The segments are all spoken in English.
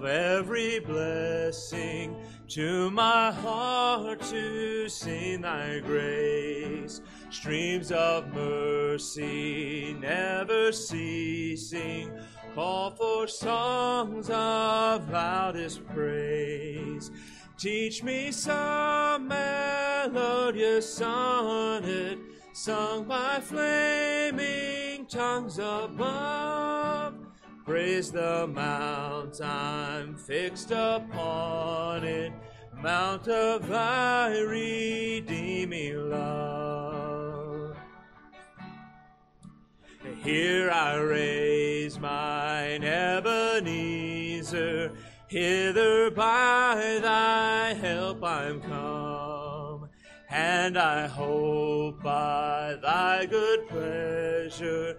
of every blessing to my heart to sing thy grace. Streams of mercy never ceasing, call for songs of loudest praise. Teach me some melodious sonnet sung by flaming tongues above. Praise the mount I'm fixed upon it, mount of thy redeeming love. Here I raise mine Ebenezer, hither by thy help I'm come, and I hope by thy good pleasure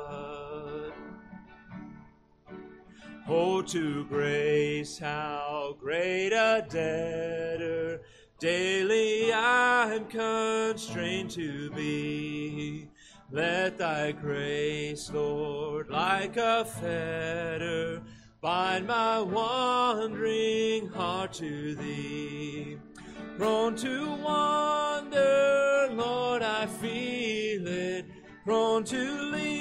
Oh, to grace, how great a debtor daily I'm constrained to be. Let thy grace, Lord, like a fetter, bind my wandering heart to thee. Prone to wander, Lord, I feel it. Prone to leave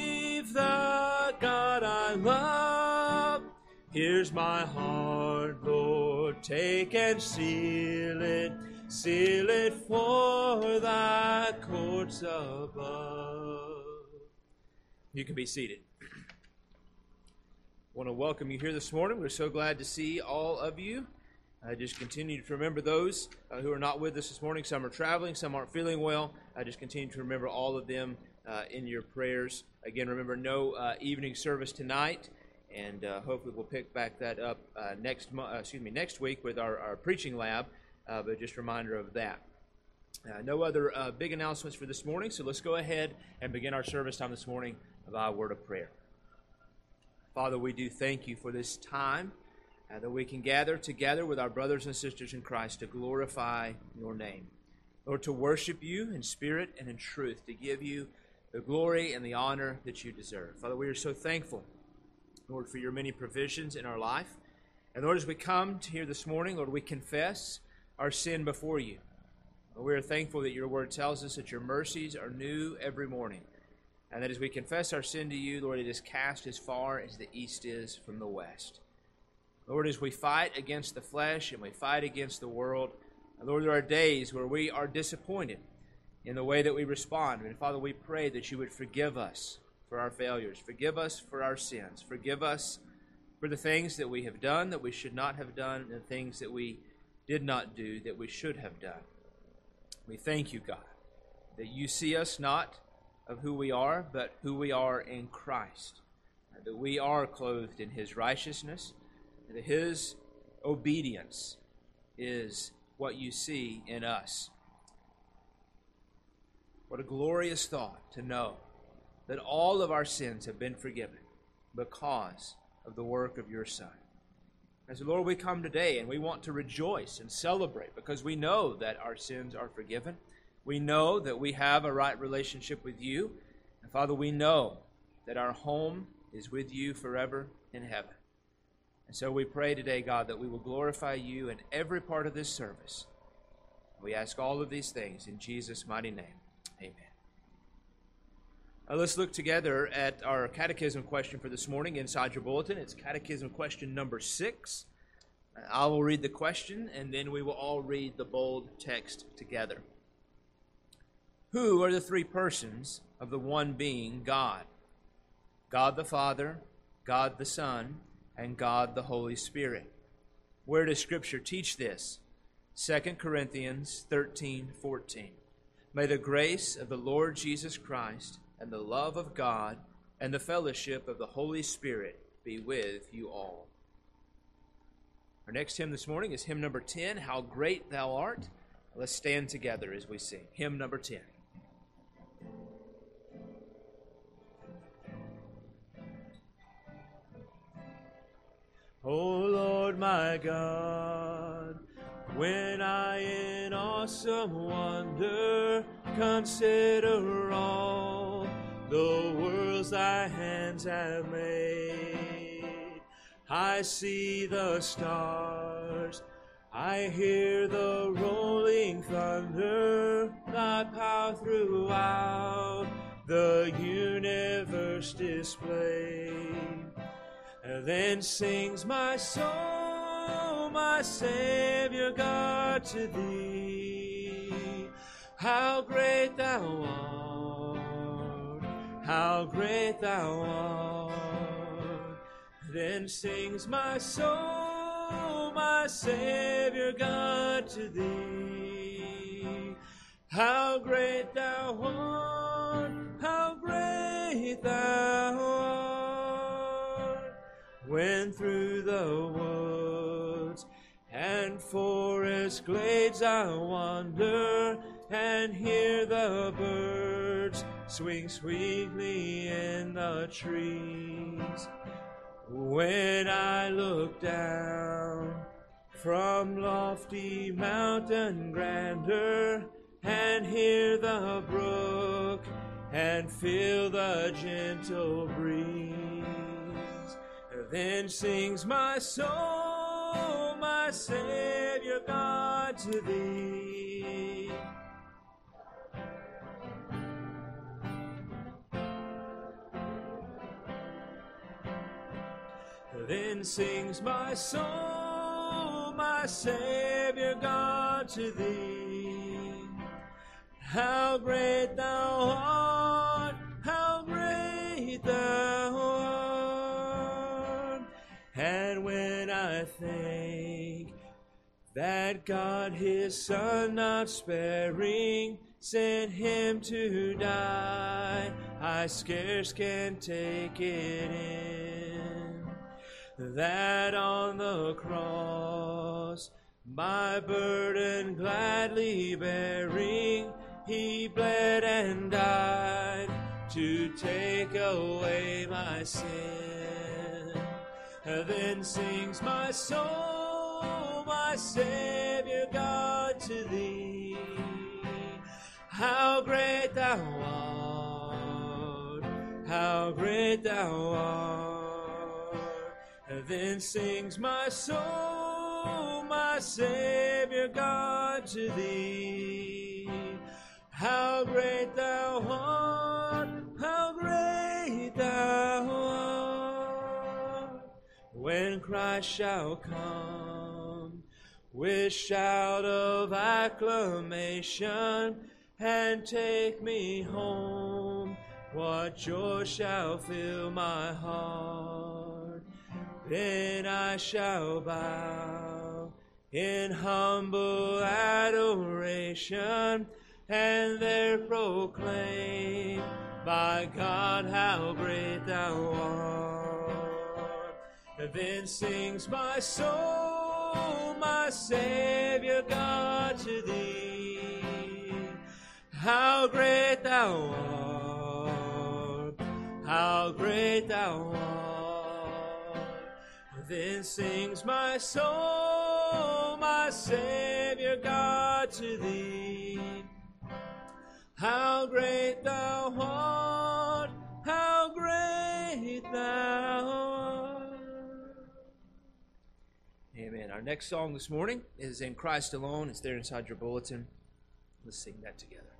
Here's my heart, Lord, take and seal it. Seal it for thy courts above. You can be seated. I want to welcome you here this morning. We're so glad to see all of you. I just continue to remember those uh, who are not with us this morning. Some are traveling, some aren't feeling well. I just continue to remember all of them uh, in your prayers. Again, remember no uh, evening service tonight, and uh, hopefully we'll pick back that up uh, next mo- uh, excuse me next week with our, our preaching lab. but just a reminder of that. no other big announcements for this morning, so let's go ahead and begin our service time this morning by a word of prayer. Father, we do thank you for this time uh, that we can gather together with our brothers and sisters in Christ to glorify your name. Lord, to worship you in spirit and in truth, to give you the glory and the honor that you deserve. Father, we are so thankful, Lord, for your many provisions in our life. And Lord, as we come to here this morning, Lord, we confess our sin before you. Lord, we are thankful that your word tells us that your mercies are new every morning. And that as we confess our sin to you, Lord, it is cast as far as the east is from the west. Lord, as we fight against the flesh and we fight against the world, Lord, there are days where we are disappointed in the way that we respond. And Father, we pray that you would forgive us for our failures, forgive us for our sins, forgive us for the things that we have done that we should not have done, and the things that we did not do that we should have done. We thank you, God, that you see us not of who we are, but who we are in Christ. That we are clothed in His righteousness, that His obedience is what you see in us. What a glorious thought to know that all of our sins have been forgiven because of the work of your Son. As Lord, we come today and we want to rejoice and celebrate because we know that our sins are forgiven. We know that we have a right relationship with you. And Father, we know that our home is with you forever in heaven. And so we pray today, God, that we will glorify you in every part of this service. We ask all of these things in Jesus' mighty name. Amen. Now let's look together at our catechism question for this morning inside your bulletin. It's catechism question number six. I will read the question, and then we will all read the bold text together. Who are the three persons of the one being God? God the Father, God the Son, and God the Holy Spirit. Where does Scripture teach this? 2 Corinthians 13 14. May the grace of the Lord Jesus Christ and the love of God and the fellowship of the Holy Spirit be with you all. Our next hymn this morning is hymn number 10, How Great Thou Art. Let's stand together as we sing. Hymn number 10. O Lord my God, when I in awesome wonder consider all the worlds thy hands have made, I see the stars, I hear the rolling thunder, thy power throughout the universe displayed. Then sings my soul, my Savior God, to thee. How great thou art, how great thou art. Then sings my soul, my Savior God, to thee. How great thou art, how great thou art when through the woods and forest glades I wander and hear the birds swing sweetly in the trees. When I look down from lofty mountain grandeur and hear the brook and feel the gentle breeze then sings my soul, my Savior God, to thee. Then sings my soul, my Savior God, to thee. How great thou art, how great thou art. And when I think that God his Son not sparing sent him to die, I scarce can take it in. That on the cross, my burden gladly bearing, he bled and died to take away my sin. Then sings my soul, my Savior God, to thee. How great thou art, how great thou art. Then sings my soul, my Savior God, to thee. How great thou art, how great thou art when Christ shall come with shout of acclamation and take me home. What joy shall fill my heart? Then I shall bow in humble adoration and there proclaim, by God, how great thou art. Then sings my soul, my Savior God, to thee. How great thou art, how great thou art. Then sings my soul, my Savior God, to thee. How great thou art, how great thou art. Amen. Our next song this morning is In Christ Alone. It's there inside your bulletin. Let's sing that together.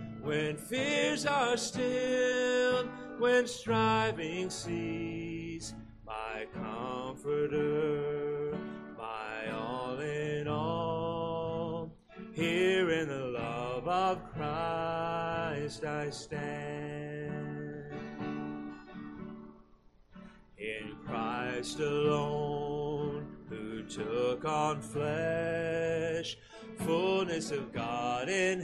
when fears are stilled, when striving cease, my comforter, my all in all. Here in the love of Christ I stand. In Christ alone, who took on flesh, fullness of God in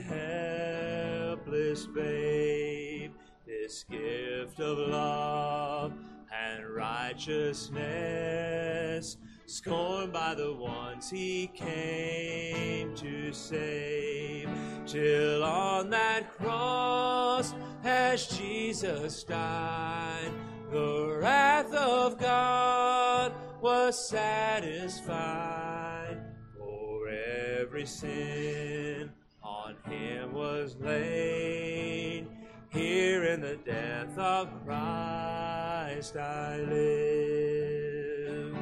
helpless babe, this gift of love and righteousness, scorned by the ones he came to save, till on that cross, as Jesus died, the wrath of God was satisfied. For every sin him was laid. Here in the death of Christ I live.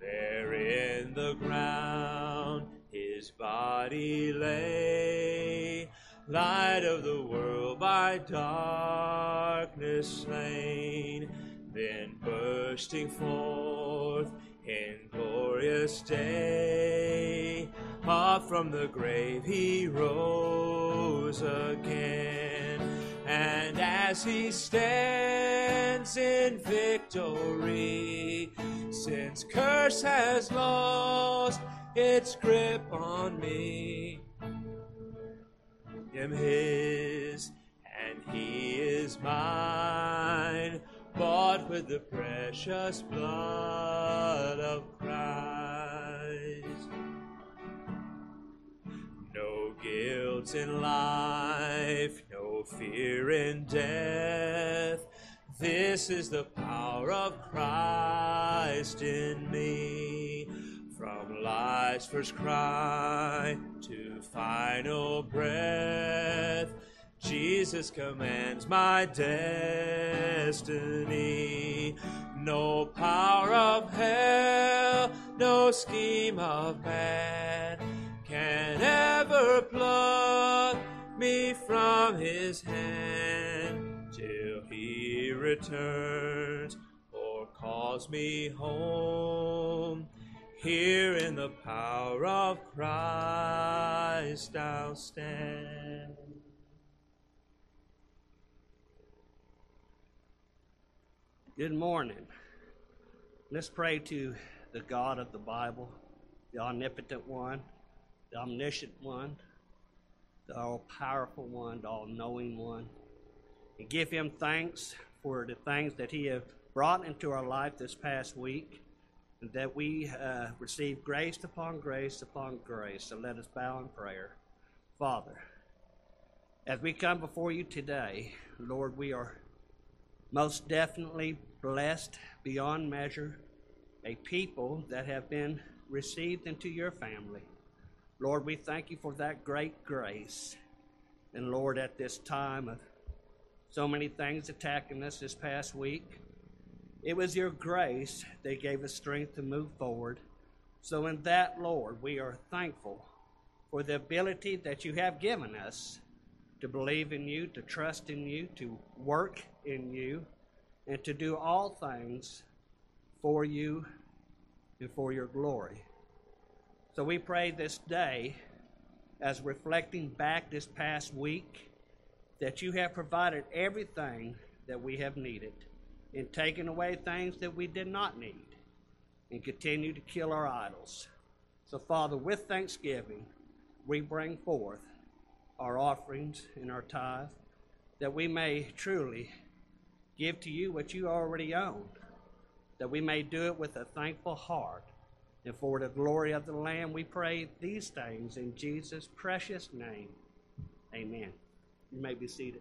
There in the ground his body lay, light of the world by darkness slain, then bursting forth in glorious day, up from the grave he rose again. And as he stands in victory, since curse has lost its grip on me, am his and he is mine, bought with the precious blood of Christ. Guilt in life, no fear in death. This is the power of Christ in me. From life's first cry to final breath, Jesus commands my destiny. No power of hell, no scheme of man can ever pluck me from his hand till he returns or calls me home. Here in the power of Christ I'll stand. Good morning. Let's pray to the God of the Bible, the omnipotent one, the omniscient one, the all powerful one, the all knowing one, and give him thanks for the things that he has brought into our life this past week, and that we uh, receive grace upon grace upon grace. So let us bow in prayer. Father, as we come before you today, Lord, we are most definitely blessed beyond measure, a people that have been received into your family. Lord, we thank you for that great grace. And Lord, at this time of so many things attacking us this past week, it was your grace that gave us strength to move forward. So, in that, Lord, we are thankful for the ability that you have given us to believe in you, to trust in you, to work in you, and to do all things for you and for your glory. So we pray this day, as reflecting back this past week, that you have provided everything that we have needed and taken away things that we did not need and continue to kill our idols. So, Father, with thanksgiving, we bring forth our offerings and our tithe that we may truly give to you what you already own, that we may do it with a thankful heart. And for the glory of the Lamb, we pray these things in Jesus' precious name. Amen. You may be seated.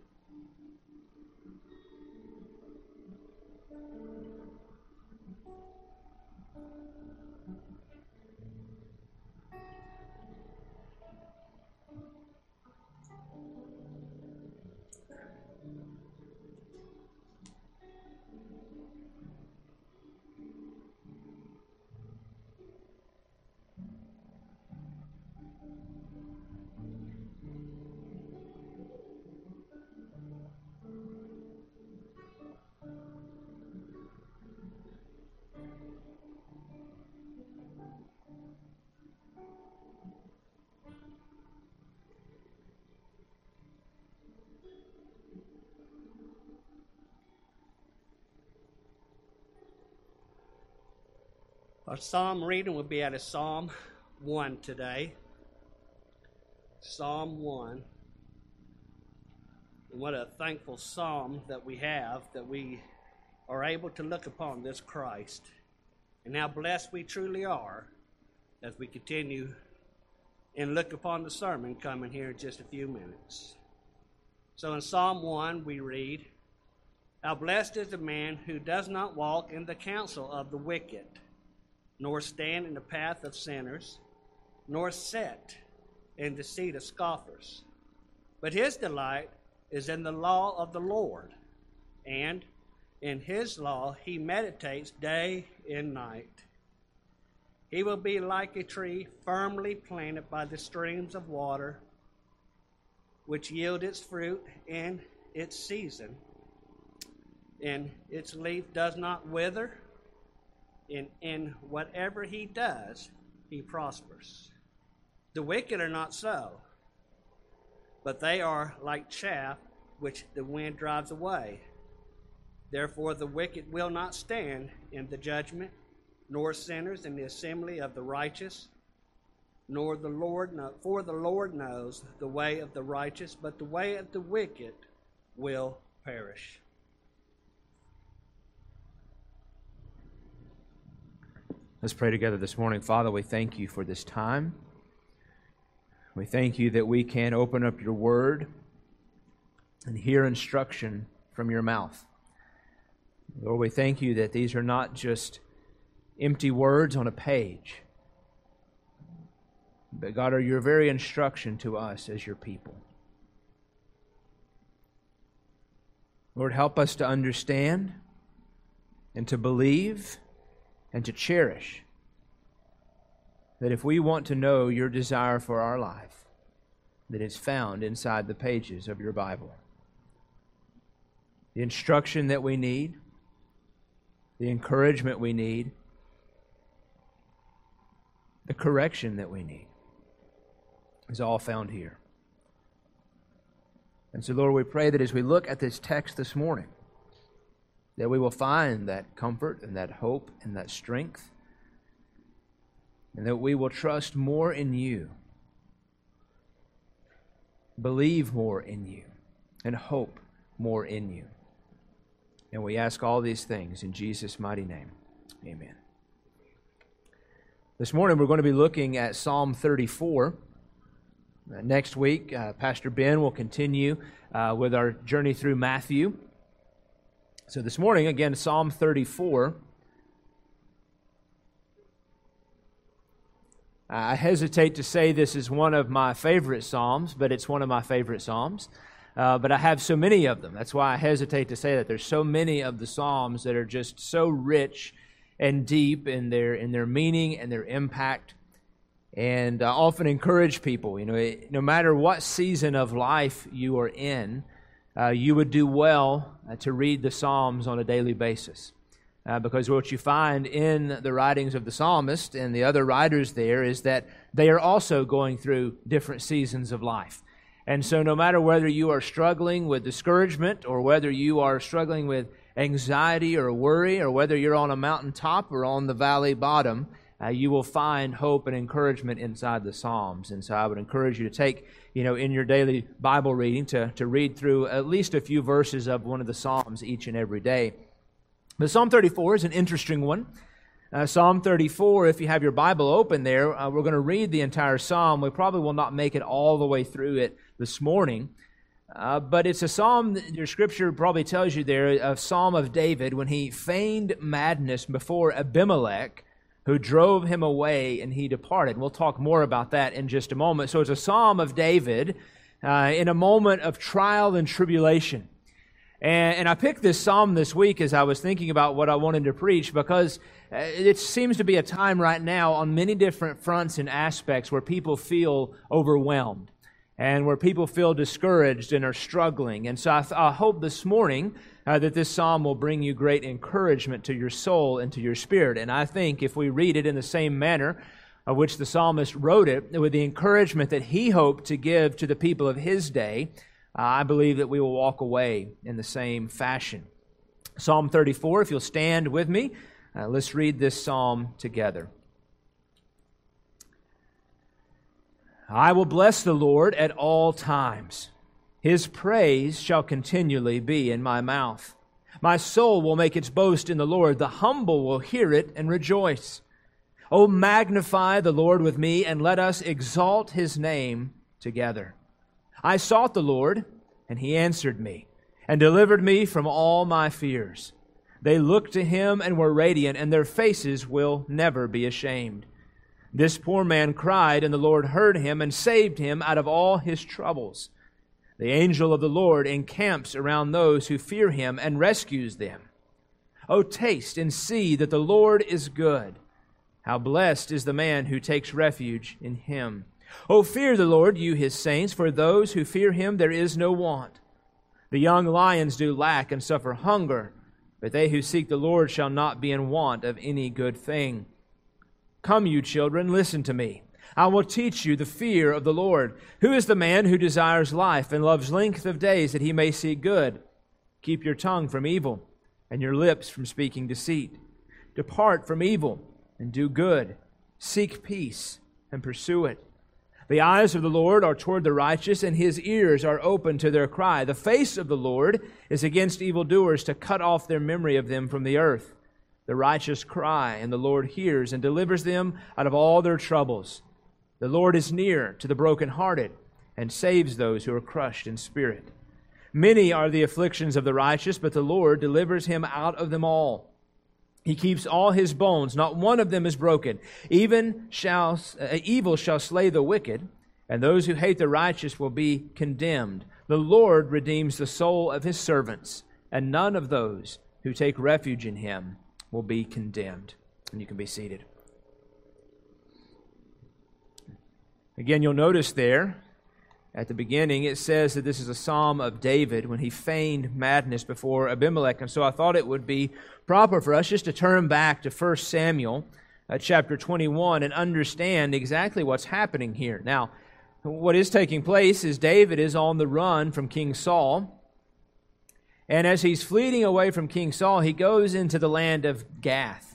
Our psalm reading will be out of Psalm 1 today. Psalm 1. And what a thankful psalm that we have that we are able to look upon this Christ. And how blessed we truly are as we continue and look upon the sermon coming here in just a few minutes. So in Psalm 1, we read, How blessed is the man who does not walk in the counsel of the wicked, nor stand in the path of sinners, nor sit in the seat of scoffers. But his delight is in the law of the Lord, and in his law he meditates day and night. He will be like a tree firmly planted by the streams of water, which yield its fruit in its season, and its leaf does not wither, and in whatever he does, he prospers. The wicked are not so, but they are like chaff which the wind drives away. Therefore, the wicked will not stand in the judgment nor sinners in the assembly of the righteous, nor the Lord for the Lord knows the way of the righteous, but the way of the wicked will perish. Let's pray together this morning. Father, we thank you for this time. We thank you that we can open up your word and hear instruction from your mouth. Lord, we thank you that these are not just empty words on a page, but God, are your very instruction to us as your people. Lord, help us to understand and to believe and to cherish that if we want to know your desire for our life, that it's found inside the pages of your Bible. The instruction that we need, the encouragement we need, the correction that we need is all found here. And so, Lord, we pray that as we look at this text this morning, that we will find that comfort and that hope and that strength, and that we will trust more in you, believe more in you, and hope more in you. And we ask all these things in Jesus' mighty name. Amen. This morning we're going to be looking at Psalm 34. Uh, next week, uh, Pastor Ben will continue uh, with our journey through Matthew. So this morning, again, Psalm 34. I hesitate to say this is one of my favorite Psalms, but it's one of my favorite Psalms. Uh, but I have so many of them. That's why I hesitate to say that. There's so many of the Psalms that are just so rich and deep in their in their meaning and their impact. And I often encourage people, you know, no matter what season of life you are in, uh, you would do well uh, to read the Psalms on a daily basis. Uh, because what you find in the writings of the psalmist and the other writers there is that they are also going through different seasons of life. And so, no matter whether you are struggling with discouragement or whether you are struggling with anxiety or worry, or whether you're on a mountaintop or on the valley bottom, uh, you will find hope and encouragement inside the Psalms. And so I would encourage you to take, you know, in your daily Bible reading to, to read through at least a few verses of one of the Psalms each and every day. But Psalm 34 is an interesting one. Uh, Psalm 34, if you have your Bible open there, uh, we're going to read the entire Psalm. We probably will not make it all the way through it this morning. Uh, but it's a psalm, your scripture probably tells you there, a psalm of David when he feigned madness before Abimelech, who drove him away and he departed. We'll talk more about that in just a moment. So it's a psalm of David uh, in a moment of trial and tribulation. And, and, I picked this psalm this week as I was thinking about what I wanted to preach because uh, it seems to be a time right now on many different fronts and aspects where people feel overwhelmed and where people feel discouraged and are struggling. And so I, I hope this morning uh, that this psalm will bring you great encouragement to your soul and to your spirit. And I think if we read it in the same manner of which the psalmist wrote it, with the encouragement that he hoped to give to the people of his day, I believe that we will walk away in the same fashion. Psalm 34, if you'll stand with me, Uh, let's read this psalm together. I will bless the Lord at all times. His praise shall continually be in my mouth. My soul will make its boast in the Lord. The humble will hear it and rejoice. Oh, magnify the Lord with me, and let us exalt his name together. I sought the Lord, and he answered me, and delivered me from all my fears. They looked to him and were radiant, and their faces will never be ashamed. This poor man cried, and the Lord heard him and saved him out of all his troubles. The angel of the Lord encamps around those who fear him and rescues them. O taste and see that the Lord is good. How blessed is the man who takes refuge in him. O fear the Lord, you his saints, for those who fear him there is no want. The young lions do lack and suffer hunger, but they who seek the Lord shall not be in want of any good thing. Come, you children, listen to me. I will teach you the fear of the Lord. Who is the man who desires life and loves length of days that he may see good? Keep your tongue from evil and your lips from speaking deceit. Depart from evil and do good. Seek peace and pursue it. The eyes of the Lord are toward the righteous, and his ears are open to their cry. The face of the Lord is against evildoers to cut off their memory of them from the earth. The righteous cry, and the Lord hears and delivers them out of all their troubles. The Lord is near to the brokenhearted and saves those who are crushed in spirit. Many are the afflictions of the righteous, but the Lord delivers him out of them all. He keeps all his bones, not one of them is broken. Even shall, uh, evil shall slay the wicked, and those who hate the righteous will be condemned. The Lord redeems the soul of his servants, and none of those who take refuge in him will be condemned. And you can be seated. Again, you'll notice there at the beginning it says that this is a psalm of David when he feigned madness before Abimelech. And so I thought it would be proper for us just to turn back to 1 Samuel uh, chapter 21 and understand exactly what's happening here. Now, what is taking place is David is on the run from King Saul. And as he's fleeing away from King Saul, he goes into the land of Gath.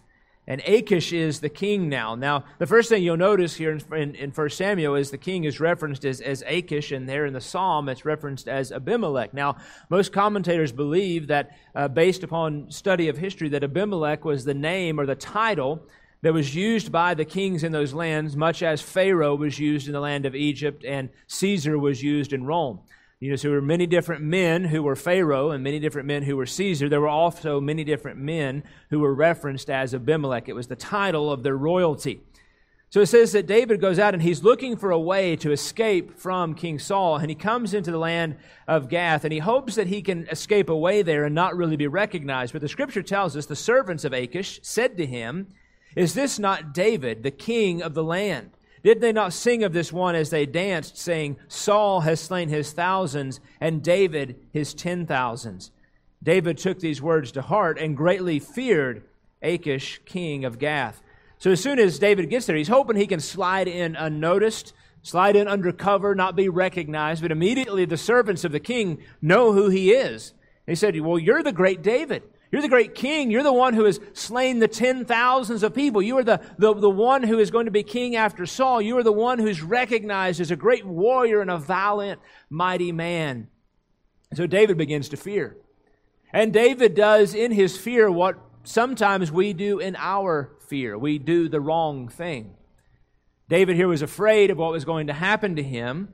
And Achish is the king now. Now, the first thing you'll notice here in, in, in 1 Samuel is the king is referenced as, as Achish, and there in the psalm it's referenced as Abimelech. Now, most commentators believe that, uh, based upon study of history, that Abimelech was the name or the title that was used by the kings in those lands, much as Pharaoh was used in the land of Egypt and Caesar was used in Rome. You know, so there were many different men who were Pharaoh and many different men who were Caesar. There were also many different men who were referenced as Abimelech. It was the title of their royalty. So it says that David goes out and he's looking for a way to escape from King Saul, and he comes into the land of Gath, and he hopes that he can escape away there and not really be recognized. But the scripture tells us the servants of Achish said to him, Is this not David, the king of the land? Did they not sing of this one as they danced, saying, Saul has slain his thousands, and David his ten thousands? David took these words to heart and greatly feared Achish, king of Gath. So as soon as David gets there, he's hoping he can slide in unnoticed, slide in undercover, not be recognized. But immediately the servants of the king know who he is. They said, Well, you're the great David. You're the great king. You're the one who has slain the ten thousands of people. You are the, the, the one who is going to be king after Saul. You are the one who's recognized as a great warrior and a valiant, mighty man. So David begins to fear. And David does in his fear what sometimes we do in our fear. We do the wrong thing. David here was afraid of what was going to happen to him.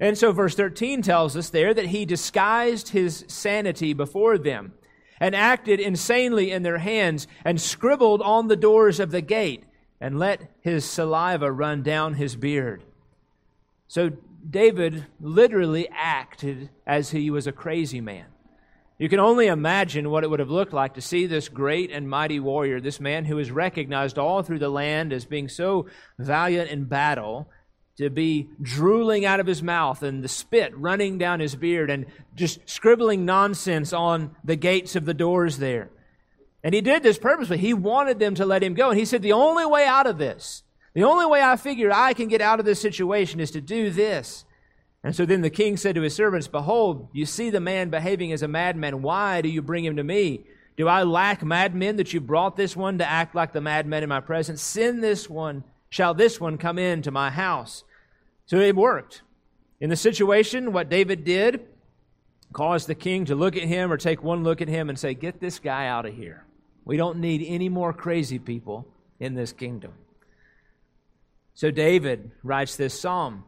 And so verse 13 tells us there that he disguised his sanity before them and acted insanely in their hands and scribbled on the doors of the gate and let his saliva run down his beard. So David literally acted as he was a crazy man. You can only imagine what it would have looked like to see this great and mighty warrior, this man who is recognized all through the land as being so valiant in battle, to be drooling out of his mouth and the spit running down his beard and just scribbling nonsense on the gates of the doors there. And he did this purposely. He wanted them to let him go. And he said, The only way out of this, the only way I figure I can get out of this situation is to do this. And so then the king said to his servants, Behold, you see the man behaving as a madman. Why do you bring him to me? Do I lack madmen that you brought this one to act like the madmen in my presence? Send this one. Shall this one come into my house? So it worked. In the situation, what David did caused the king to look at him or take one look at him and say, Get this guy out of here. We don't need any more crazy people in this kingdom. So David writes this psalm.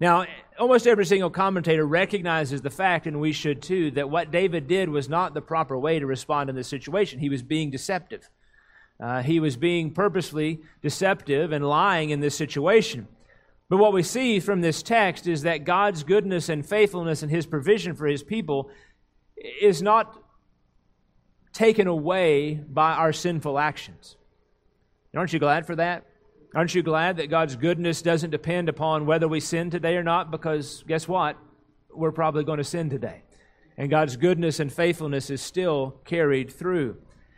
Now, almost every single commentator recognizes the fact, and we should too, that what David did was not the proper way to respond in this situation. He was being deceptive. Uh, he was being purposely deceptive and lying in this situation. But what we see from this text is that God's goodness and faithfulness and his provision for his people is not taken away by our sinful actions. Aren't you glad for that? Aren't you glad that God's goodness doesn't depend upon whether we sin today or not? Because guess what? We're probably going to sin today. And God's goodness and faithfulness is still carried through.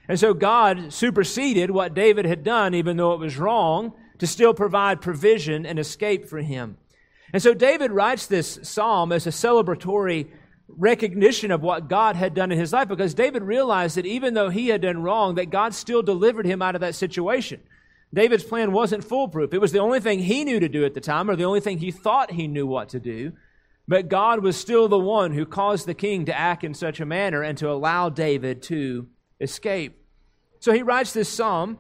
And so God superseded what David had done, even though it was wrong, to still provide provision and escape for him. And so David writes this psalm as a celebratory recognition of what God had done in his life because David realized that even though he had done wrong, that God still delivered him out of that situation. David's plan wasn't foolproof. It was the only thing he knew to do at the time, or the only thing he thought he knew what to do. But God was still the one who caused the king to act in such a manner and to allow David to escape. So he writes this psalm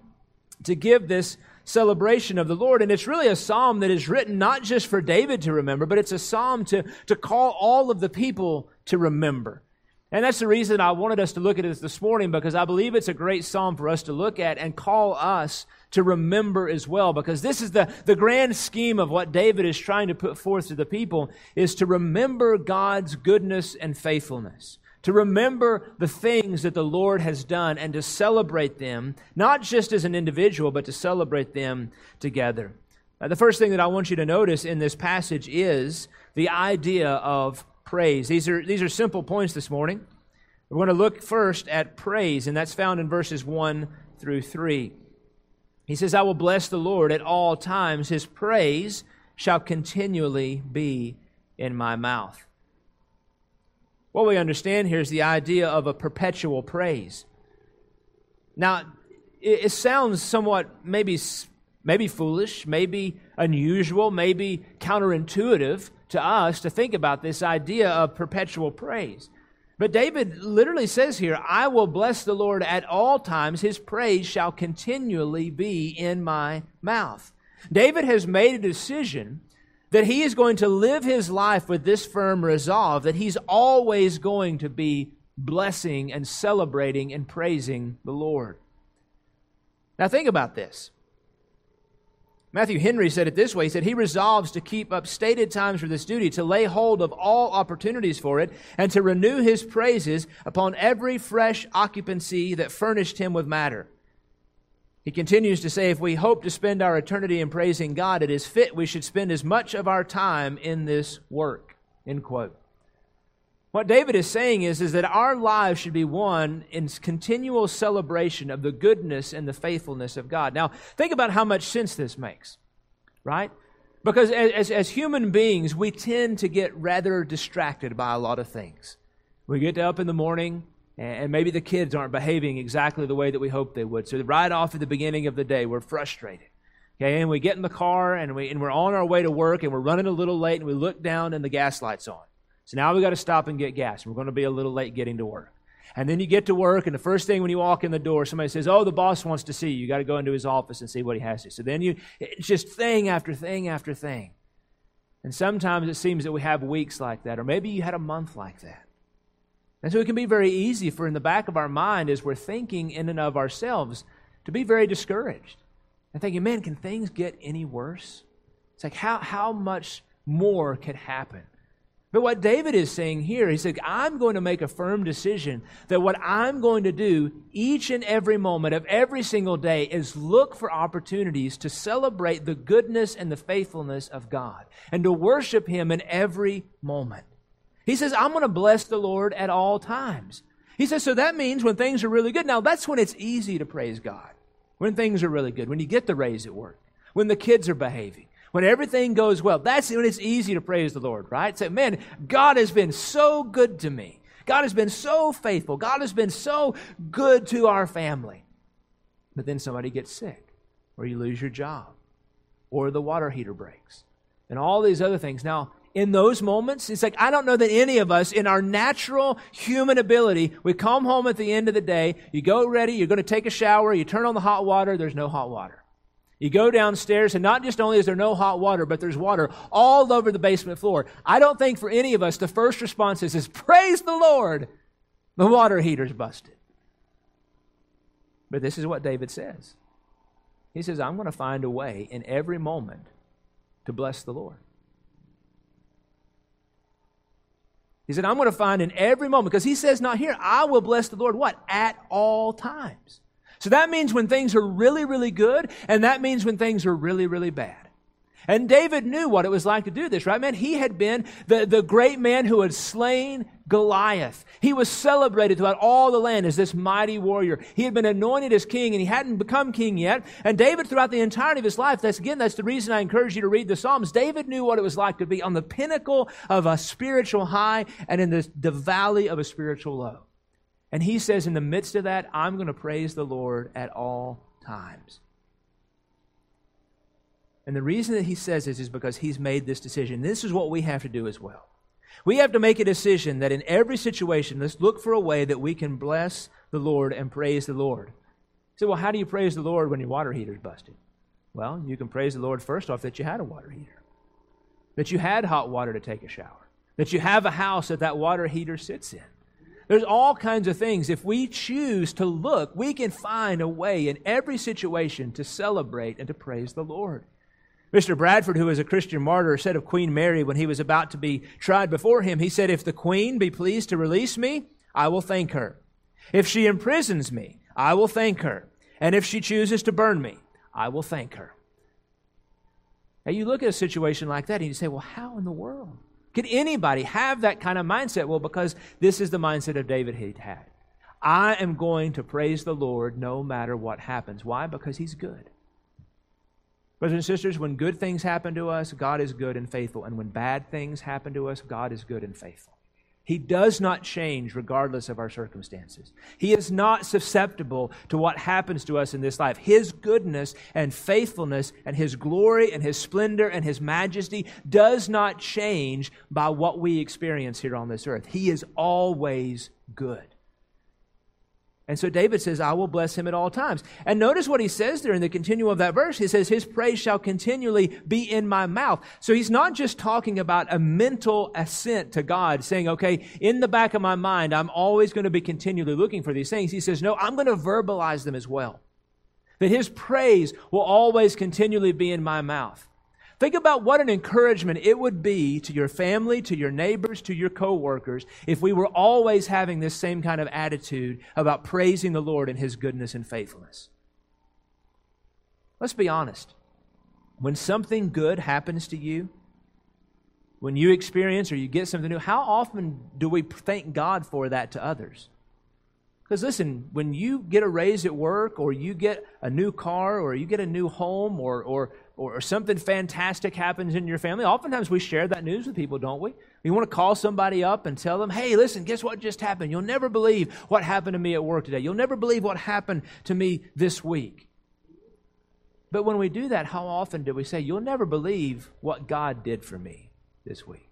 to give this celebration of the Lord. And it's really a psalm that is written not just for David to remember, but it's a psalm to, to call all of the people to remember. And that's the reason I wanted us to look at this this morning because I believe it's a great psalm for us to look at and call us to remember as well. Because this is the, the grand scheme of what David is trying to put forth to the people is to remember God's goodness and faithfulness. To remember the things that the Lord has done and to celebrate them, not just as an individual, but to celebrate them together. Now, the first thing that I want you to notice in this passage is the idea of praise. These are, these are simple points this morning. We're going to look first at praise, and that's found in verses 1 through 3. He says, I will bless the Lord at all times. His praise shall continually be in my mouth. What we understand here is the idea of a perpetual praise. Now, it, it sounds somewhat maybe, maybe foolish, maybe unusual, maybe counterintuitive to us to think about this idea of perpetual praise. But David literally says here, I will bless the Lord at all times. His praise shall continually be in my mouth. David has made a decision that he is going to live his life with this firm resolve that he's always going to be blessing and celebrating and praising the Lord. Now, think about this. Matthew Henry said it this way He said, He resolves to keep up stated times for this duty, to lay hold of all opportunities for it, and to renew his praises upon every fresh occupancy that furnished him with matter. He continues to say, If we hope to spend our eternity in praising God, it is fit we should spend as much of our time in this work. End quote. What David is saying is, is that our lives should be one in continual celebration of the goodness and the faithfulness of God. Now, think about how much sense this makes, right? Because as, as human beings, we tend to get rather distracted by a lot of things. We get up in the morning, and maybe the kids aren't behaving exactly the way that we hope they would. So, right off at the beginning of the day, we're frustrated. Okay, and we get in the car and, we, and we're on our way to work and we're running a little late and we look down and the gas light's on. So now we've got to stop and get gas. We're going to be a little late getting to work. And then you get to work, and the first thing when you walk in the door, somebody says, Oh, the boss wants to see you. You got to go into his office and see what he has to. So then you, it's just thing after thing after thing. And sometimes it seems that we have weeks like that, or maybe you had a month like that. And so it can be very easy for in the back of our mind as we're thinking in and of ourselves to be very discouraged and thinking, man, can things get any worse? It's like, how, how much more could happen? But what David is saying here, he said, I'm going to make a firm decision that what I'm going to do each and every moment of every single day is look for opportunities to celebrate the goodness and the faithfulness of God and to worship Him in every moment. He says, I'm going to bless the Lord at all times. He says, so that means when things are really good. Now, that's when it's easy to praise God. When things are really good, when you get the raise at work, when the kids are behaving, when everything goes well, that's when it's easy to praise the Lord, right? Say, man, God has been so good to me. God has been so faithful. God has been so good to our family. But then somebody gets sick, or you lose your job, or the water heater breaks, and all these other things. Now, in those moments, it's like I don't know that any of us, in our natural human ability, we come home at the end of the day, you go ready, you're going to take a shower, you turn on the hot water, there's no hot water. You go downstairs, and not just only is there no hot water, but there's water all over the basement floor. I don't think for any of us the first response is, is Praise the Lord! The water heater's busted. But this is what David says. He says, I'm going to find a way in every moment to bless the Lord. He said, I'm going to find in every moment, because he says not here, I will bless the Lord, what? At all times. So that means when things are really, really good, and that means when things are really, really bad. And David knew what it was like to do this, right, man? He had been the, the great man who had slain Goliath. He was celebrated throughout all the land as this mighty warrior. He had been anointed as king and he hadn't become king yet. And David, throughout the entirety of his life, that's again, that's the reason I encourage you to read the Psalms. David knew what it was like to be on the pinnacle of a spiritual high and in the, the valley of a spiritual low. And he says, in the midst of that, I'm going to praise the Lord at all times. And the reason that he says this is because he's made this decision. This is what we have to do as well. We have to make a decision that in every situation, let's look for a way that we can bless the Lord and praise the Lord. You say, well, how do you praise the Lord when your water heater's busted? Well, you can praise the Lord first off that you had a water heater, that you had hot water to take a shower, that you have a house that that water heater sits in. There's all kinds of things. If we choose to look, we can find a way in every situation to celebrate and to praise the Lord. Mr. Bradford, who was a Christian martyr, said of Queen Mary when he was about to be tried before him, he said, If the Queen be pleased to release me, I will thank her. If she imprisons me, I will thank her. And if she chooses to burn me, I will thank her. Now you look at a situation like that and you say, Well, how in the world? Could anybody have that kind of mindset? Well, because this is the mindset of David he had. I am going to praise the Lord no matter what happens. Why? Because he's good. Brothers and sisters, when good things happen to us, God is good and faithful. And when bad things happen to us, God is good and faithful. He does not change regardless of our circumstances. He is not susceptible to what happens to us in this life. His goodness and faithfulness and His glory and His splendor and His majesty does not change by what we experience here on this earth. He is always good. And so David says, I will bless him at all times. And notice what he says there in the continuum of that verse. He says, His praise shall continually be in my mouth. So he's not just talking about a mental assent to God, saying, okay, in the back of my mind, I'm always going to be continually looking for these things. He says, no, I'm going to verbalize them as well. That his praise will always continually be in my mouth. Think about what an encouragement it would be to your family, to your neighbors, to your coworkers if we were always having this same kind of attitude about praising the Lord and his goodness and faithfulness. Let's be honest. When something good happens to you, when you experience or you get something new, how often do we thank God for that to others? Because listen, when you get a raise at work, or you get a new car, or you get a new home, or, or or, something fantastic happens in your family, oftentimes we share that news with people, don't we? We want to call somebody up and tell them, hey, listen, guess what just happened? You'll never believe what happened to me at work today. You'll never believe what happened to me this week. But when we do that, how often do we say, you'll never believe what God did for me this week?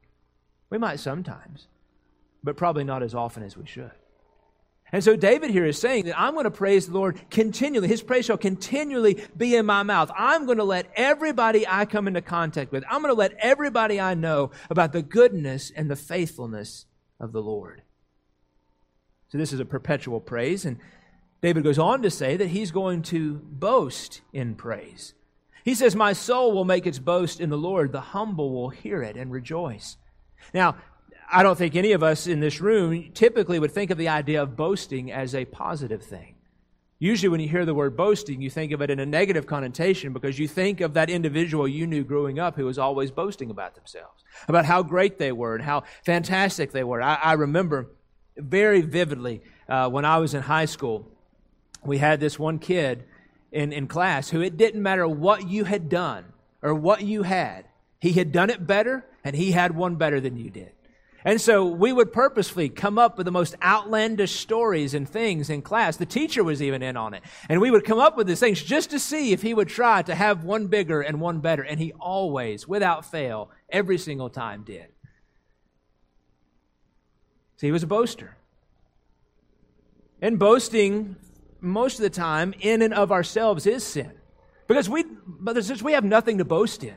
We might sometimes, but probably not as often as we should. And so David here is saying that I'm going to praise the Lord continually. His praise shall continually be in my mouth. I'm going to let everybody I come into contact with, I'm going to let everybody I know about the goodness and the faithfulness of the Lord. So this is a perpetual praise. And David goes on to say that he's going to boast in praise. He says, My soul will make its boast in the Lord. The humble will hear it and rejoice. Now, I don't think any of us in this room typically would think of the idea of boasting as a positive thing. Usually, when you hear the word boasting, you think of it in a negative connotation because you think of that individual you knew growing up who was always boasting about themselves, about how great they were and how fantastic they were. I, I remember very vividly uh, when I was in high school, we had this one kid in, in class who it didn't matter what you had done or what you had, he had done it better and he had one better than you did. And so we would purposefully come up with the most outlandish stories and things in class. The teacher was even in on it. And we would come up with these things just to see if he would try to have one bigger and one better. And he always, without fail, every single time did. See, he was a boaster. And boasting, most of the time, in and of ourselves is sin. Because we, brothers and sisters, we have nothing to boast in.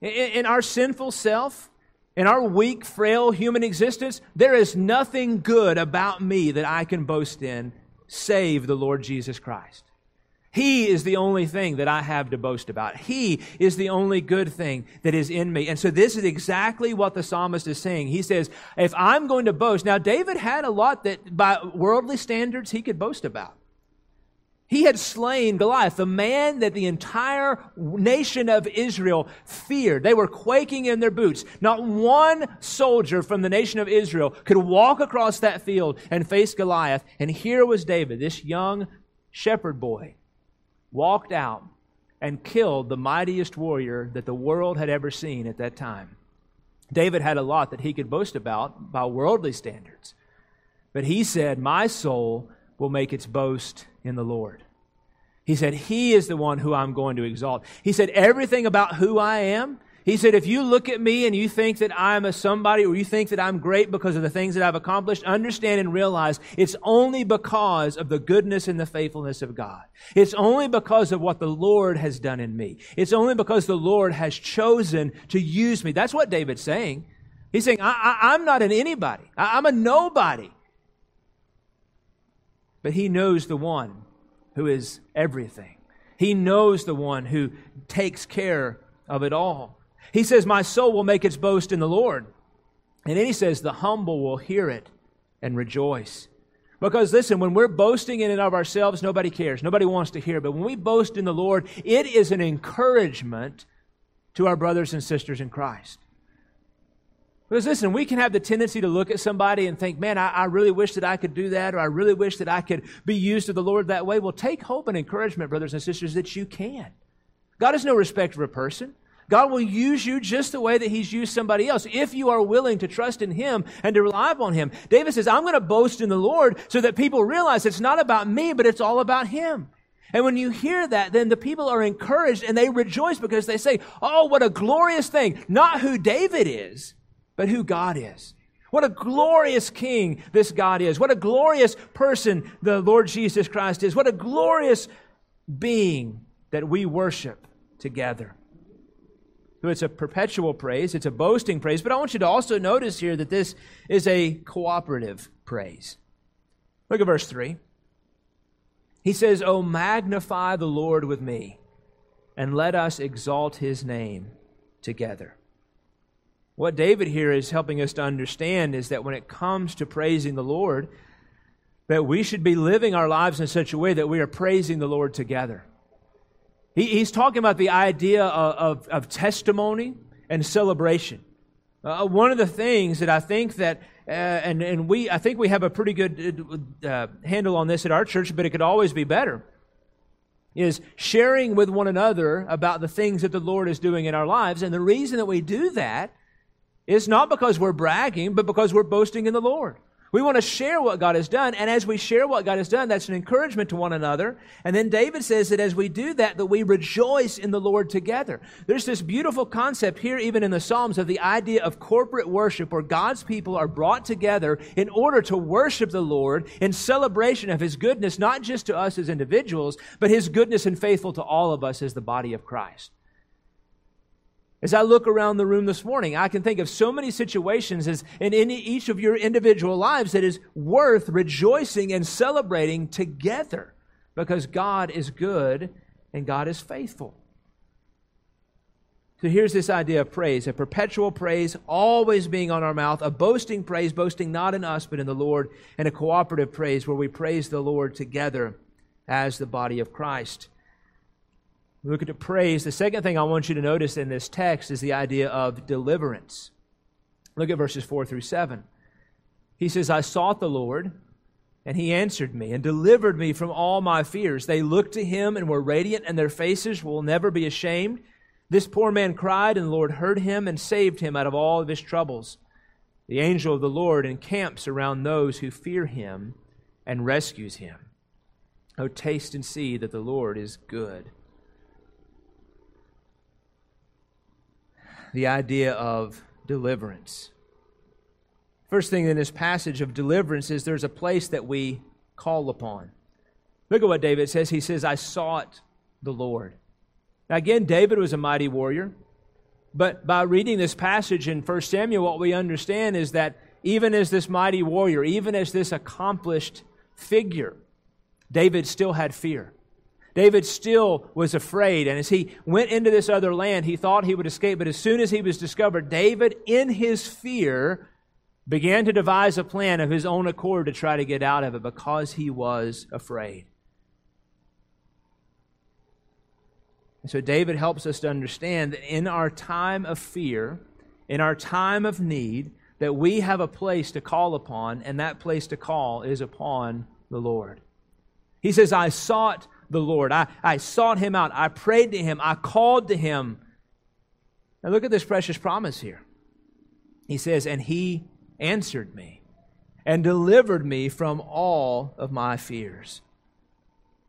In, in our sinful self, in our weak, frail human existence, there is nothing good about me that I can boast in save the Lord Jesus Christ. He is the only thing that I have to boast about. He is the only good thing that is in me. And so this is exactly what the psalmist is saying. He says, if I'm going to boast, now David had a lot that by worldly standards he could boast about. He had slain Goliath, the man that the entire nation of Israel feared. They were quaking in their boots. Not one soldier from the nation of Israel could walk across that field and face Goliath. And here was David, this young shepherd boy, walked out and killed the mightiest warrior that the world had ever seen at that time. David had a lot that he could boast about by worldly standards. But he said, My soul will make its boast in the Lord. He said, He is the one who I'm going to exalt. He said, Everything about who I am, he said, if you look at me and you think that I'm a somebody or you think that I'm great because of the things that I've accomplished, understand and realize it's only because of the goodness and the faithfulness of God. It's only because of what the Lord has done in me. It's only because the Lord has chosen to use me. That's what David's saying. He's saying, I, am not an anybody. I, I'm a nobody. But he knows the one who is everything. He knows the one who takes care of it all. He says, My soul will make its boast in the Lord. And then he says, The humble will hear it and rejoice. Because listen, when we're boasting in and of ourselves, nobody cares. Nobody wants to hear. But when we boast in the Lord, it is an encouragement to our brothers and sisters in Christ. Because listen, we can have the tendency to look at somebody and think, man, I, I, really wish that I could do that, or I really wish that I could be used to the Lord that way. Well, take hope and encouragement, brothers and sisters, that you can. God has no respect for a person. God will use you just the way that He's used somebody else if you are willing to trust in Him and to rely upon Him. David says, I'm going to boast in the Lord so that people realize it's not about me, but it's all about Him. And when you hear that, then the people are encouraged and they rejoice because they say, Oh, what a glorious thing. Not who David is, but who God is. What a glorious king this God is. What a glorious person the Lord Jesus Christ is. What a glorious being that we worship together. So it's a perpetual praise, it's a boasting praise, but I want you to also notice here that this is a cooperative praise. Look at verse 3. He says, Oh, magnify the Lord with me, and let us exalt his name together. What David here is helping us to understand is that when it comes to praising the Lord, that we should be living our lives in such a way that we are praising the Lord together. He, he's talking about the idea of, of, of testimony and celebration. Uh, one of the things that I think that, uh, and, and we, I think we have a pretty good uh, handle on this at our church, but it could always be better, is sharing with one another about the things that the Lord is doing in our lives. And the reason that we do that is not because we're bragging, but because we're boasting in the Lord. We want to share what God has done. And as we share what God has done, that's an encouragement to one another. And then David says that as we do that, that we rejoice in the Lord together. There's this beautiful concept here, even in the Psalms, of the idea of corporate worship where God's people are brought together in order to worship the Lord in celebration of His goodness, not just to us as individuals, but His goodness and faithful to all of us as the body of Christ. As I look around the room this morning, I can think of so many situations as in each of your individual lives that is worth rejoicing and celebrating together because God is good and God is faithful. So here's this idea of praise a perpetual praise, always being on our mouth, a boasting praise, boasting not in us but in the Lord, and a cooperative praise where we praise the Lord together as the body of Christ look at the praise. The second thing I want you to notice in this text is the idea of deliverance. Look at verses 4 through 7. He says, I sought the Lord, and he answered me and delivered me from all my fears. They looked to him and were radiant, and their faces will never be ashamed. This poor man cried, and the Lord heard him and saved him out of all of his troubles. The angel of the Lord encamps around those who fear him and rescues him. Oh, taste and see that the Lord is good. The idea of deliverance. First thing in this passage of deliverance is there's a place that we call upon. Look at what David says. He says, I sought the Lord. Now, again, David was a mighty warrior. But by reading this passage in 1 Samuel, what we understand is that even as this mighty warrior, even as this accomplished figure, David still had fear. David still was afraid. And as he went into this other land, he thought he would escape. But as soon as he was discovered, David, in his fear, began to devise a plan of his own accord to try to get out of it because he was afraid. And so David helps us to understand that in our time of fear, in our time of need, that we have a place to call upon, and that place to call is upon the Lord. He says, I sought the Lord. I, I sought him out. I prayed to him. I called to him. Now look at this precious promise here. He says, And he answered me and delivered me from all of my fears.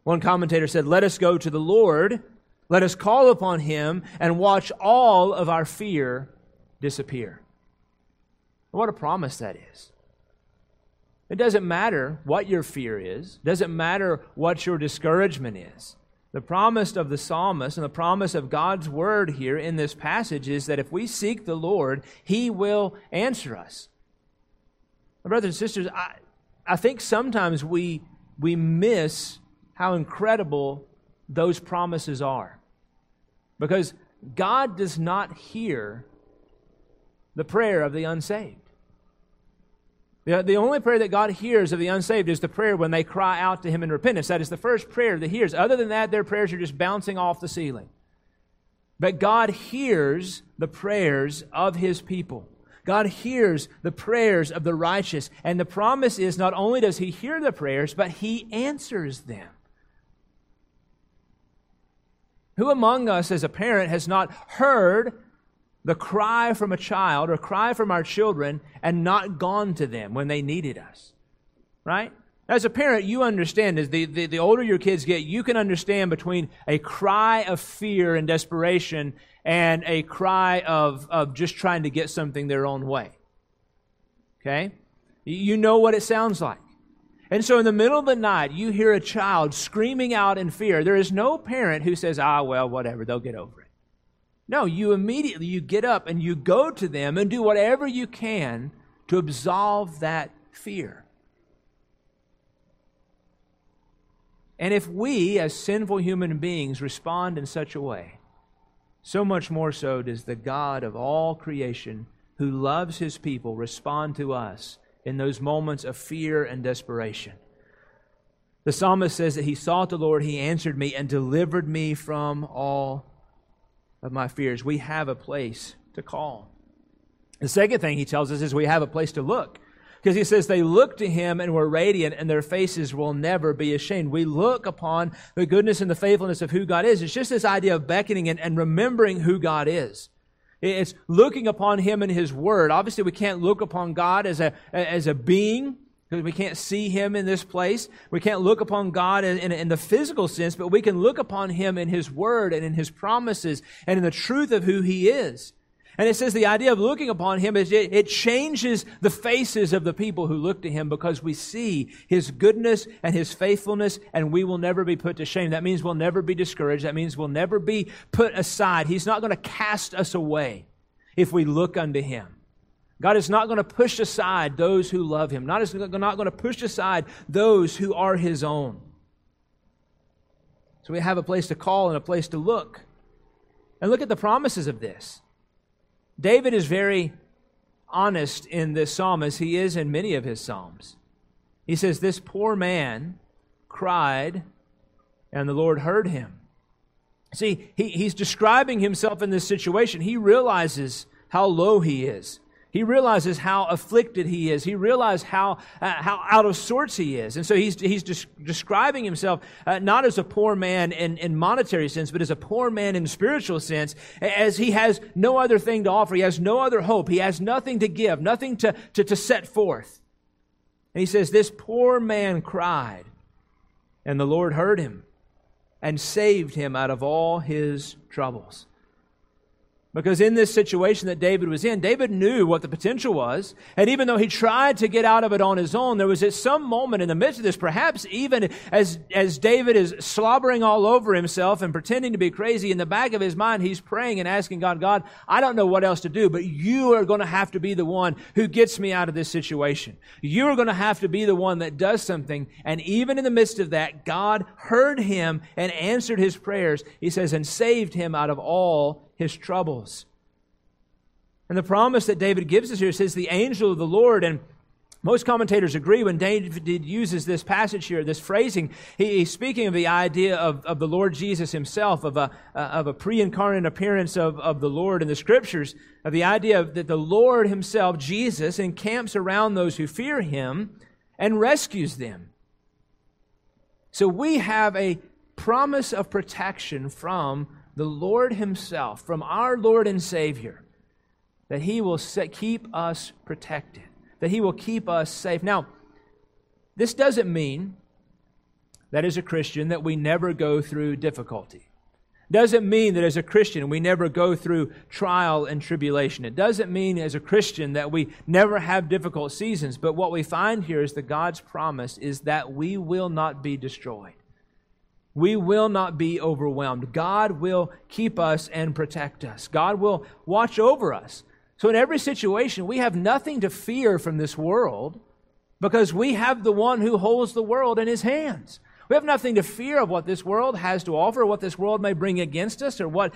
One commentator said, Let us go to the Lord let us call upon him and watch all of our fear disappear. What a promise that is. It doesn't matter what your fear is, it doesn't matter what your discouragement is. The promise of the psalmist and the promise of God's word here in this passage is that if we seek the Lord, he will answer us. My brothers and sisters, I, I think sometimes we, we miss how incredible those promises are. Because God does not hear the prayer of the unsaved. The, the only prayer that God hears of the unsaved is the prayer when they cry out to Him in repentance. That is the first prayer that He hears. Other than that, their prayers are just bouncing off the ceiling. But God hears the prayers of His people. God hears the prayers of the righteous. And the promise is not only does He hear the prayers, but He answers them. Who among us as a parent has not heard the cry from a child or cry from our children and not gone to them when they needed us? Right? As a parent, you understand as the, the, the, older your kids get, you can understand between a cry of fear and desperation and a cry of, of just trying to get something their own way. Okay? You know what it sounds like. And so in the middle of the night, you hear a child screaming out in fear. There is no parent who says, ah, well, whatever, they'll get over it. No, you immediately, you get up and you go to them and do whatever you can to absolve that fear. And if we, as sinful human beings, respond in such a way, so much more so does the God of all creation, who loves his people, respond to us in those moments of fear and desperation. The psalmist says that he sought the Lord, he answered me and delivered me from all of my fears. We have a place to call. The second thing he tells us is we have a place to look. Because he says they look to him and were radiant, and their faces will never be ashamed. We look upon the goodness and the faithfulness of who God is. It's just this idea of beckoning and, and remembering who God is. It's looking upon Him and His Word. Obviously, we can't look upon God as a, as a being because we can't see Him in this place. We can't look upon God in, in, in, the physical sense, but we can look upon Him in His Word and in His promises and in the truth of who He is. And it says the idea of looking upon him is it, it, changes the faces of the people who look to him because we see his goodness and his faithfulness and we will never be put to shame. That means we'll never be discouraged. That means we'll never be put aside. He's not going to cast us away if we look unto him. God is not going to push aside those who love him. Not, is not going to push aside those who are his own. So we have a place to call and a place to look. And look at the promises of this. David is very honest in this psalm, as he is in many of his psalms. He says, This poor man cried, and the Lord heard him. See, he, he's describing himself in this situation. He realizes how low he is. He realizes how afflicted he is. He realizes how, uh, how out of sorts he is. And so he's, he's des- describing himself uh, not as a poor man in, in monetary sense, but as a poor man in spiritual sense, as he has no other thing to offer. He has no other hope. He has nothing to give, nothing to, to, to set forth. And he says, This poor man cried, and the Lord heard him and saved him out of all his troubles. Because in this situation that David was in, David knew what the potential was. And even though he tried to get out of it on his own, there was at some moment in the midst of this, perhaps even as, as David is slobbering all over himself and pretending to be crazy, in the back of his mind, he's praying and asking God, God, I don't know what else to do, but you are going to have to be the one who gets me out of this situation. You're going to have to be the one that does something. And even in the midst of that, God heard him and answered his prayers. He says, and saved him out of all his troubles. And the promise that David gives us here says, the angel of the Lord, and most commentators agree when David uses this passage here, this phrasing, he, he's speaking of the idea of, of the Lord Jesus himself, of a, of a pre incarnate appearance of, of the Lord in the scriptures, of the idea that the Lord himself, Jesus, encamps around those who fear him and rescues them. So we have a promise of protection from the Lord Himself, from our Lord and Savior, that He will set, keep us protected, that He will keep us safe. Now, this doesn't mean that as a Christian that we never go through difficulty. Doesn't mean that as a Christian we never go through trial and tribulation. It doesn't mean as a Christian that we never have difficult seasons. But what we find here is that God's promise is that we will not be destroyed we will not be overwhelmed. God will keep us and protect us. God will watch over us. So, in every situation, we have nothing to fear from this world because we have the one who holds the world in his hands. We have nothing to fear of what this world has to offer, what this world may bring against us, or what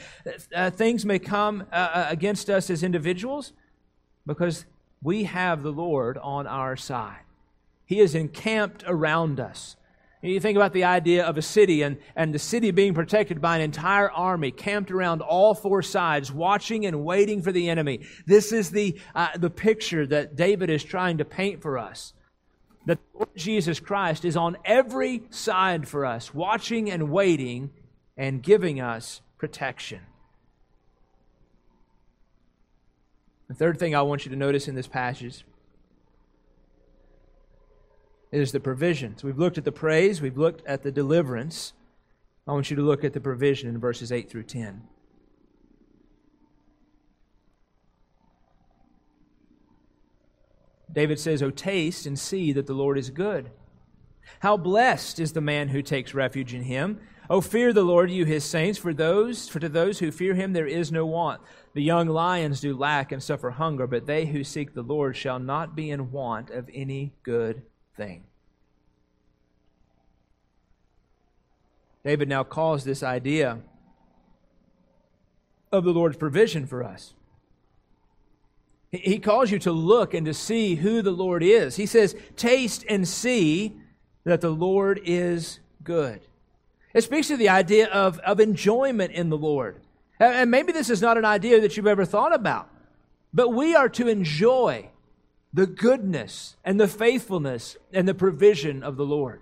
uh, things may come uh, uh against us as individuals, because we have the Lord on our side. He is encamped around us. You think about the idea of a city and, and the city being protected by an entire army camped around all four sides, watching and waiting for the enemy. This is the, uh, the picture that David is trying to paint for us. That Lord Jesus Christ is on every side for us, watching and waiting and giving us protection. The third thing I want you to notice in this passage is the provision. So we've looked at the praise, we've looked at the deliverance. I want you to look at the provision in verses 8 through 10. David says, Oh, taste and see that the Lord is good. How blessed is the man who takes refuge in him. Oh, fear the Lord, you his saints, for those for to those who fear him there is no want. The young lions do lack and suffer hunger, but they who seek the Lord shall not be in want of any good thing. David now calls this idea of the Lord's provision for us. He calls you to look and to see who the Lord is. He says, Taste and see that the Lord is good. It speaks to the idea of, of enjoyment in the Lord. And maybe this is not an idea that you've ever thought about, but we are to enjoy the goodness and the faithfulness and the provision of the Lord.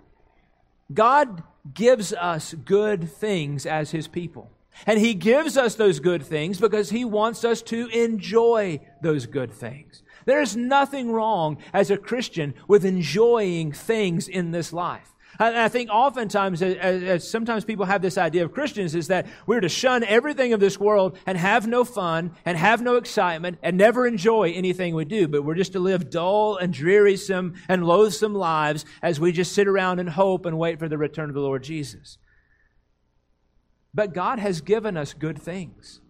God gives us good things as His people. And He gives us those good things because He wants us to enjoy those good things. There is nothing wrong as a Christian with enjoying things in this life. I think oftentimes, as, sometimes people have this idea of Christians, is that we're to shun everything of this world and have no fun and have no excitement and never enjoy anything we do. But we're just to live dull and drearisome and loathsome lives as we just sit around and hope and wait for the return of the Lord Jesus. But God has given us good things,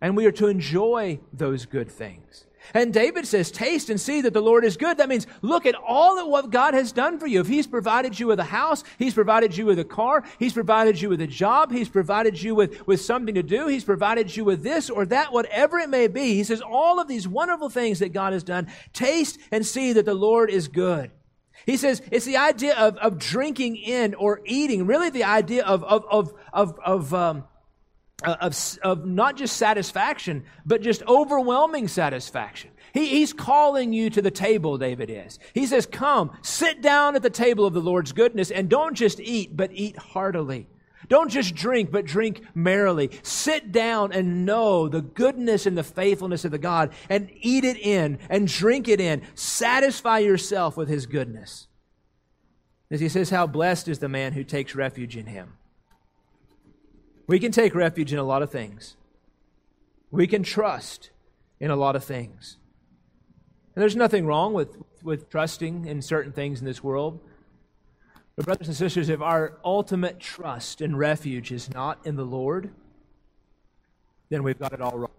and we are to enjoy those good things. And David says, Taste and see that the Lord is good. That means look at all of what God has done for you. If He's provided you with a house, He's provided you with a car, He's provided you with a job, He's provided you with, with something to do, He's provided you with this or that, whatever it may be. He says, All of these wonderful things that God has done, taste and see that the Lord is good. He says it's the idea of, of drinking in or eating, really the idea of, of, of, of, of um, Uh, of, of not just satisfaction, but just overwhelming satisfaction. He, he's calling you to the table, David is. He says, Come, sit down at the table of the Lord's goodness, and don't just eat, but eat heartily. Don't just drink, but drink merrily. Sit down and know the goodness and the faithfulness of the God, and eat it in, and drink it in. Satisfy yourself with His goodness. As he says, How blessed is the man who takes refuge in Him. We can take refuge in a lot of things. We can trust in a lot of things. And there's nothing wrong with, with trusting in certain things in this world. But, brothers and sisters, if our ultimate trust and refuge is not in the Lord, then we've got it all wrong.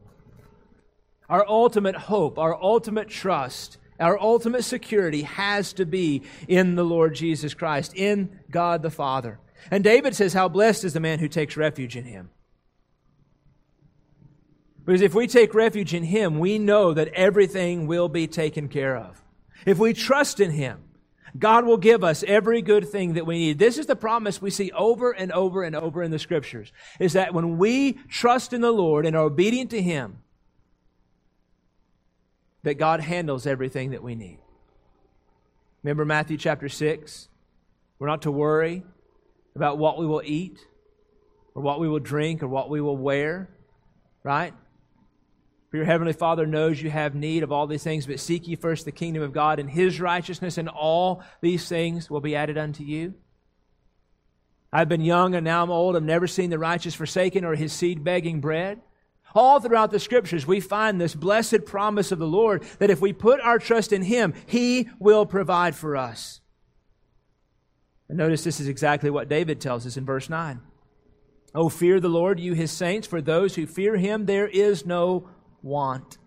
Our ultimate hope, our ultimate trust, our ultimate security has to be in the Lord Jesus Christ, in God the Father. And David says, How blessed is the man who takes refuge in him. Because if we take refuge in him, we know that everything will be taken care of. If we trust in him, God will give us every good thing that we need. This is the promise we see over and over and over in the scriptures. Is that when we trust in the Lord and are obedient to him, that God handles everything that we need. Remember Matthew chapter 6? We're not to worry about what we will eat or what we will drink or what we will wear, right? For your heavenly Father knows you have need of all these things, but seek ye first the kingdom of God and his righteousness, and all these things will be added unto you. I've been young and now I'm old. I've never seen the righteous forsaken or his seed begging bread. All throughout the scriptures, we find this blessed promise of the Lord that if we put our trust in him, he will provide for us. And notice this is exactly what David tells us in verse 9. Oh, fear the Lord, you his saints, for those who fear him, there is no want.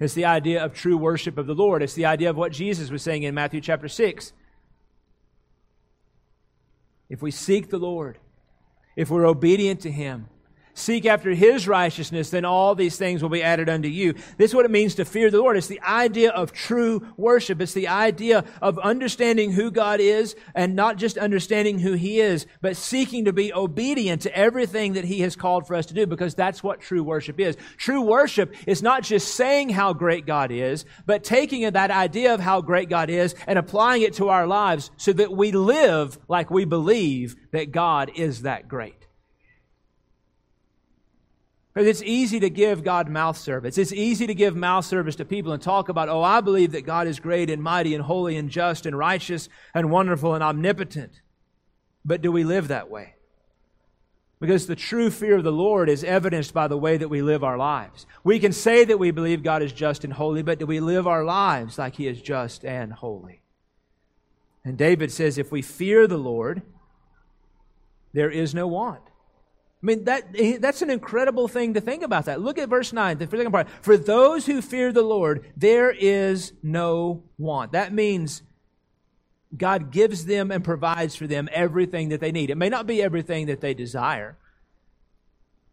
It's the idea of true worship of the Lord. It's the idea of what Jesus was saying in Matthew chapter 6. If we seek the Lord, if we're obedient to him, seek after his righteousness, then all these things will be added unto you. This is what it means to fear the Lord. It's the idea of true worship. It's the idea of understanding who God is and not just understanding who he is, but seeking to be obedient to everything that he has called for us to do because that's what true worship is. True worship is not just saying how great God is, but taking that idea of how great God is and applying it to our lives so that we live like we believe that God is that great. Because it's easy to give God mouth service. It's easy to give mouth service to people and talk about, oh, I believe that God is great and mighty and holy and just and righteous and wonderful and omnipotent. But do we live that way? Because the true fear of the Lord is evidenced by the way that we live our lives. We can say that we believe God is just and holy, but do we live our lives like He is just and holy? And David says, if we fear the Lord, there is no want. I mean, that, eh, that's an incredible thing to think about that. Look at verse 9, the second part. For those who fear the Lord, there is no want. That means God gives them and provides for them everything that they need. It may not be everything that they desire.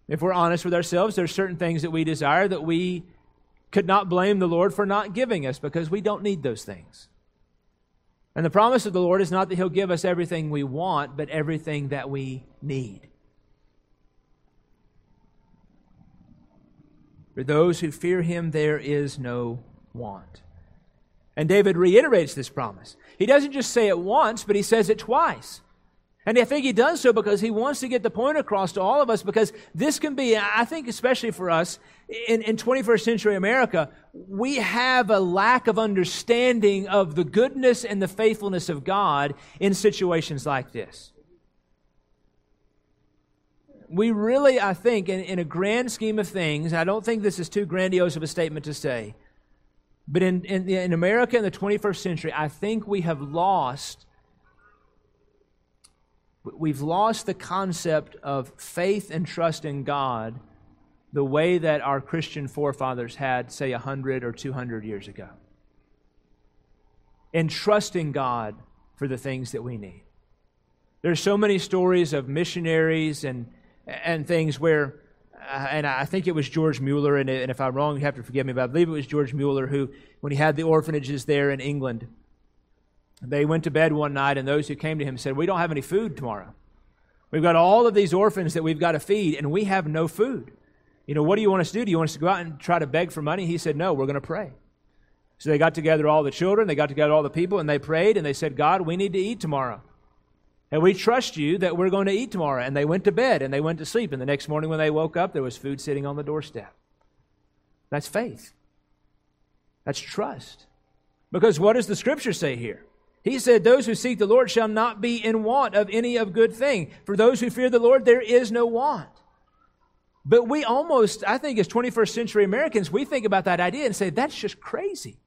If we're honest with ourselves, there are certain things that we desire that we could not blame the Lord for not giving us because we don't need those things. And the promise of the Lord is not that He'll give us everything we want, but everything that we need. For those who fear him, there is no want. And David reiterates this promise. He doesn't just say it once, but he says it twice. And I think he does so because he wants to get the point across to all of us because this can be, I think, especially for us in, in 21st century America, we have a lack of understanding of the goodness and the faithfulness of God in situations like this we really, I think, in, in a grand scheme of things, I don't think this is too grandiose of a statement to say, but in, in, in America in the 21st century, I think we have lost we've lost the concept of faith and trust in God the way that our Christian forefathers had, say, 100 or 200 years ago. In trusting God for the things that we need. There's so many stories of missionaries and and things where, uh, and I think it was George Mueller, and, and if I'm wrong, you have to forgive me, but I believe it was George Mueller who, when he had the orphanages there in England, they went to bed one night, and those who came to him said, We don't have any food tomorrow. We've got all of these orphans that we've got to feed, and we have no food. You know, what do you want us to do? Do you want us to go out and try to beg for money? He said, No, we're going to pray. So they got together all the children, they got together all the people, and they prayed, and they said, God, we need to eat tomorrow. And we trust you that we're going to eat tomorrow. And they went to bed and they went to sleep. And the next morning when they woke up, there was food sitting on the doorstep. That's faith. That's trust. Because what does the scripture say here? He said, Those who seek the Lord shall not be in want of any of good thing. For those who fear the Lord, there is no want. But we almost, I think, as 21st century Americans, we think about that idea and say, That's just crazy.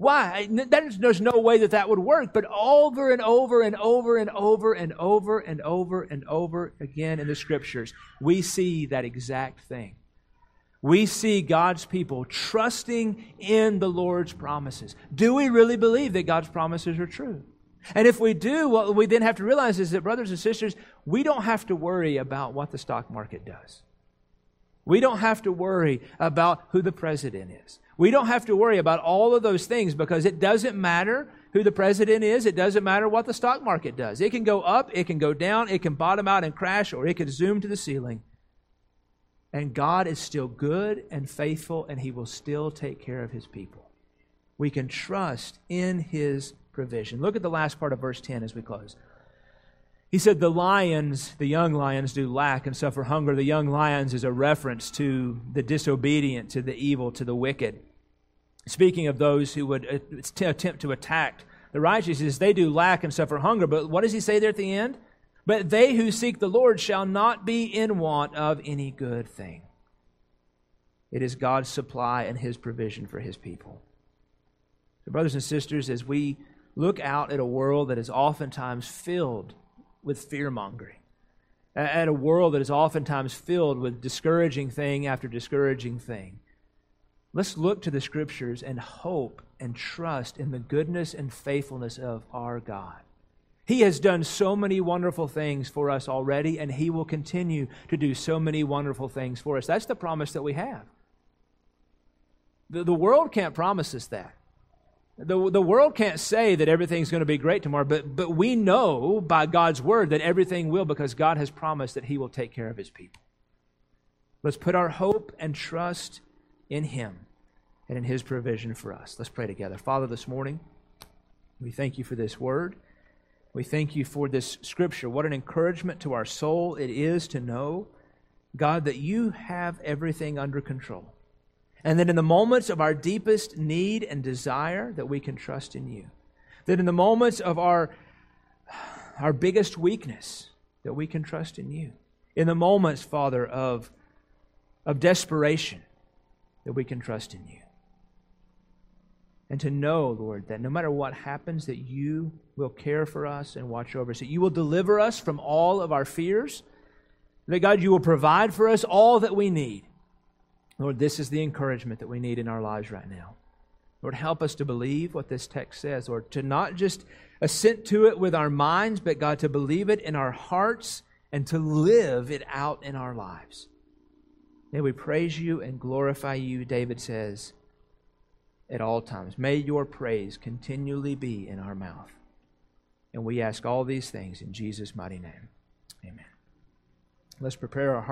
Why? There's no way that that would work. But over and over and over and over and over and over and over again in the scriptures, we see that exact thing. We see God's people trusting in the Lord's promises. Do we really believe that God's promises are true? And if we do, what we then have to realize is that, brothers and sisters, we don't have to worry about what the stock market does. We don't have to worry about who the president is. We don't have to worry about all of those things because it doesn't matter who the president is. It doesn't matter what the stock market does. It can go up, it can go down, it can bottom out and crash, or it can zoom to the ceiling. And God is still good and faithful, and He will still take care of His people. We can trust in His provision. Look at the last part of verse 10 as we close. He said, The lions, the young lions, do lack and suffer hunger. The young lions is a reference to the disobedient, to the evil, to the wicked. Speaking of those who would uh, attempt to attack the righteous, says, They do lack and suffer hunger. But what does he say there at the end? But they who seek the Lord shall not be in want of any good thing. It is God's supply and his provision for his people. So, brothers and sisters, as we look out at a world that is oftentimes filled with fear mongering, at a world that is oftentimes filled with discouraging thing after discouraging thing. Let's look to the scriptures and hope and trust in the goodness and faithfulness of our God. He has done so many wonderful things for us already, and He will continue to do so many wonderful things for us. That's the promise that we have. The, the world can't promise us that. The, the world can't say that everything's going to be great tomorrow, but, but we know by God's word that everything will because God has promised that He will take care of His people. Let's put our hope and trust in Him and in His provision for us. Let's pray together. Father, this morning, we thank you for this word. We thank you for this scripture. What an encouragement to our soul it is to know, God, that you have everything under control. And that in the moments of our deepest need and desire, that we can trust in you. That in the moments of our, our biggest weakness, that we can trust in you. In the moments, Father, of, of desperation, that we can trust in you. And to know, Lord, that no matter what happens, that you will care for us and watch over us, that you will deliver us from all of our fears, that God, you will provide for us all that we need. Lord, this is the encouragement that we need in our lives right now. Lord, help us to believe what this text says, or to not just assent to it with our minds, but God, to believe it in our hearts and to live it out in our lives. May we praise you and glorify you, David says, at all times. May your praise continually be in our mouth. And we ask all these things in Jesus' mighty name. Amen. Let's prepare our hearts.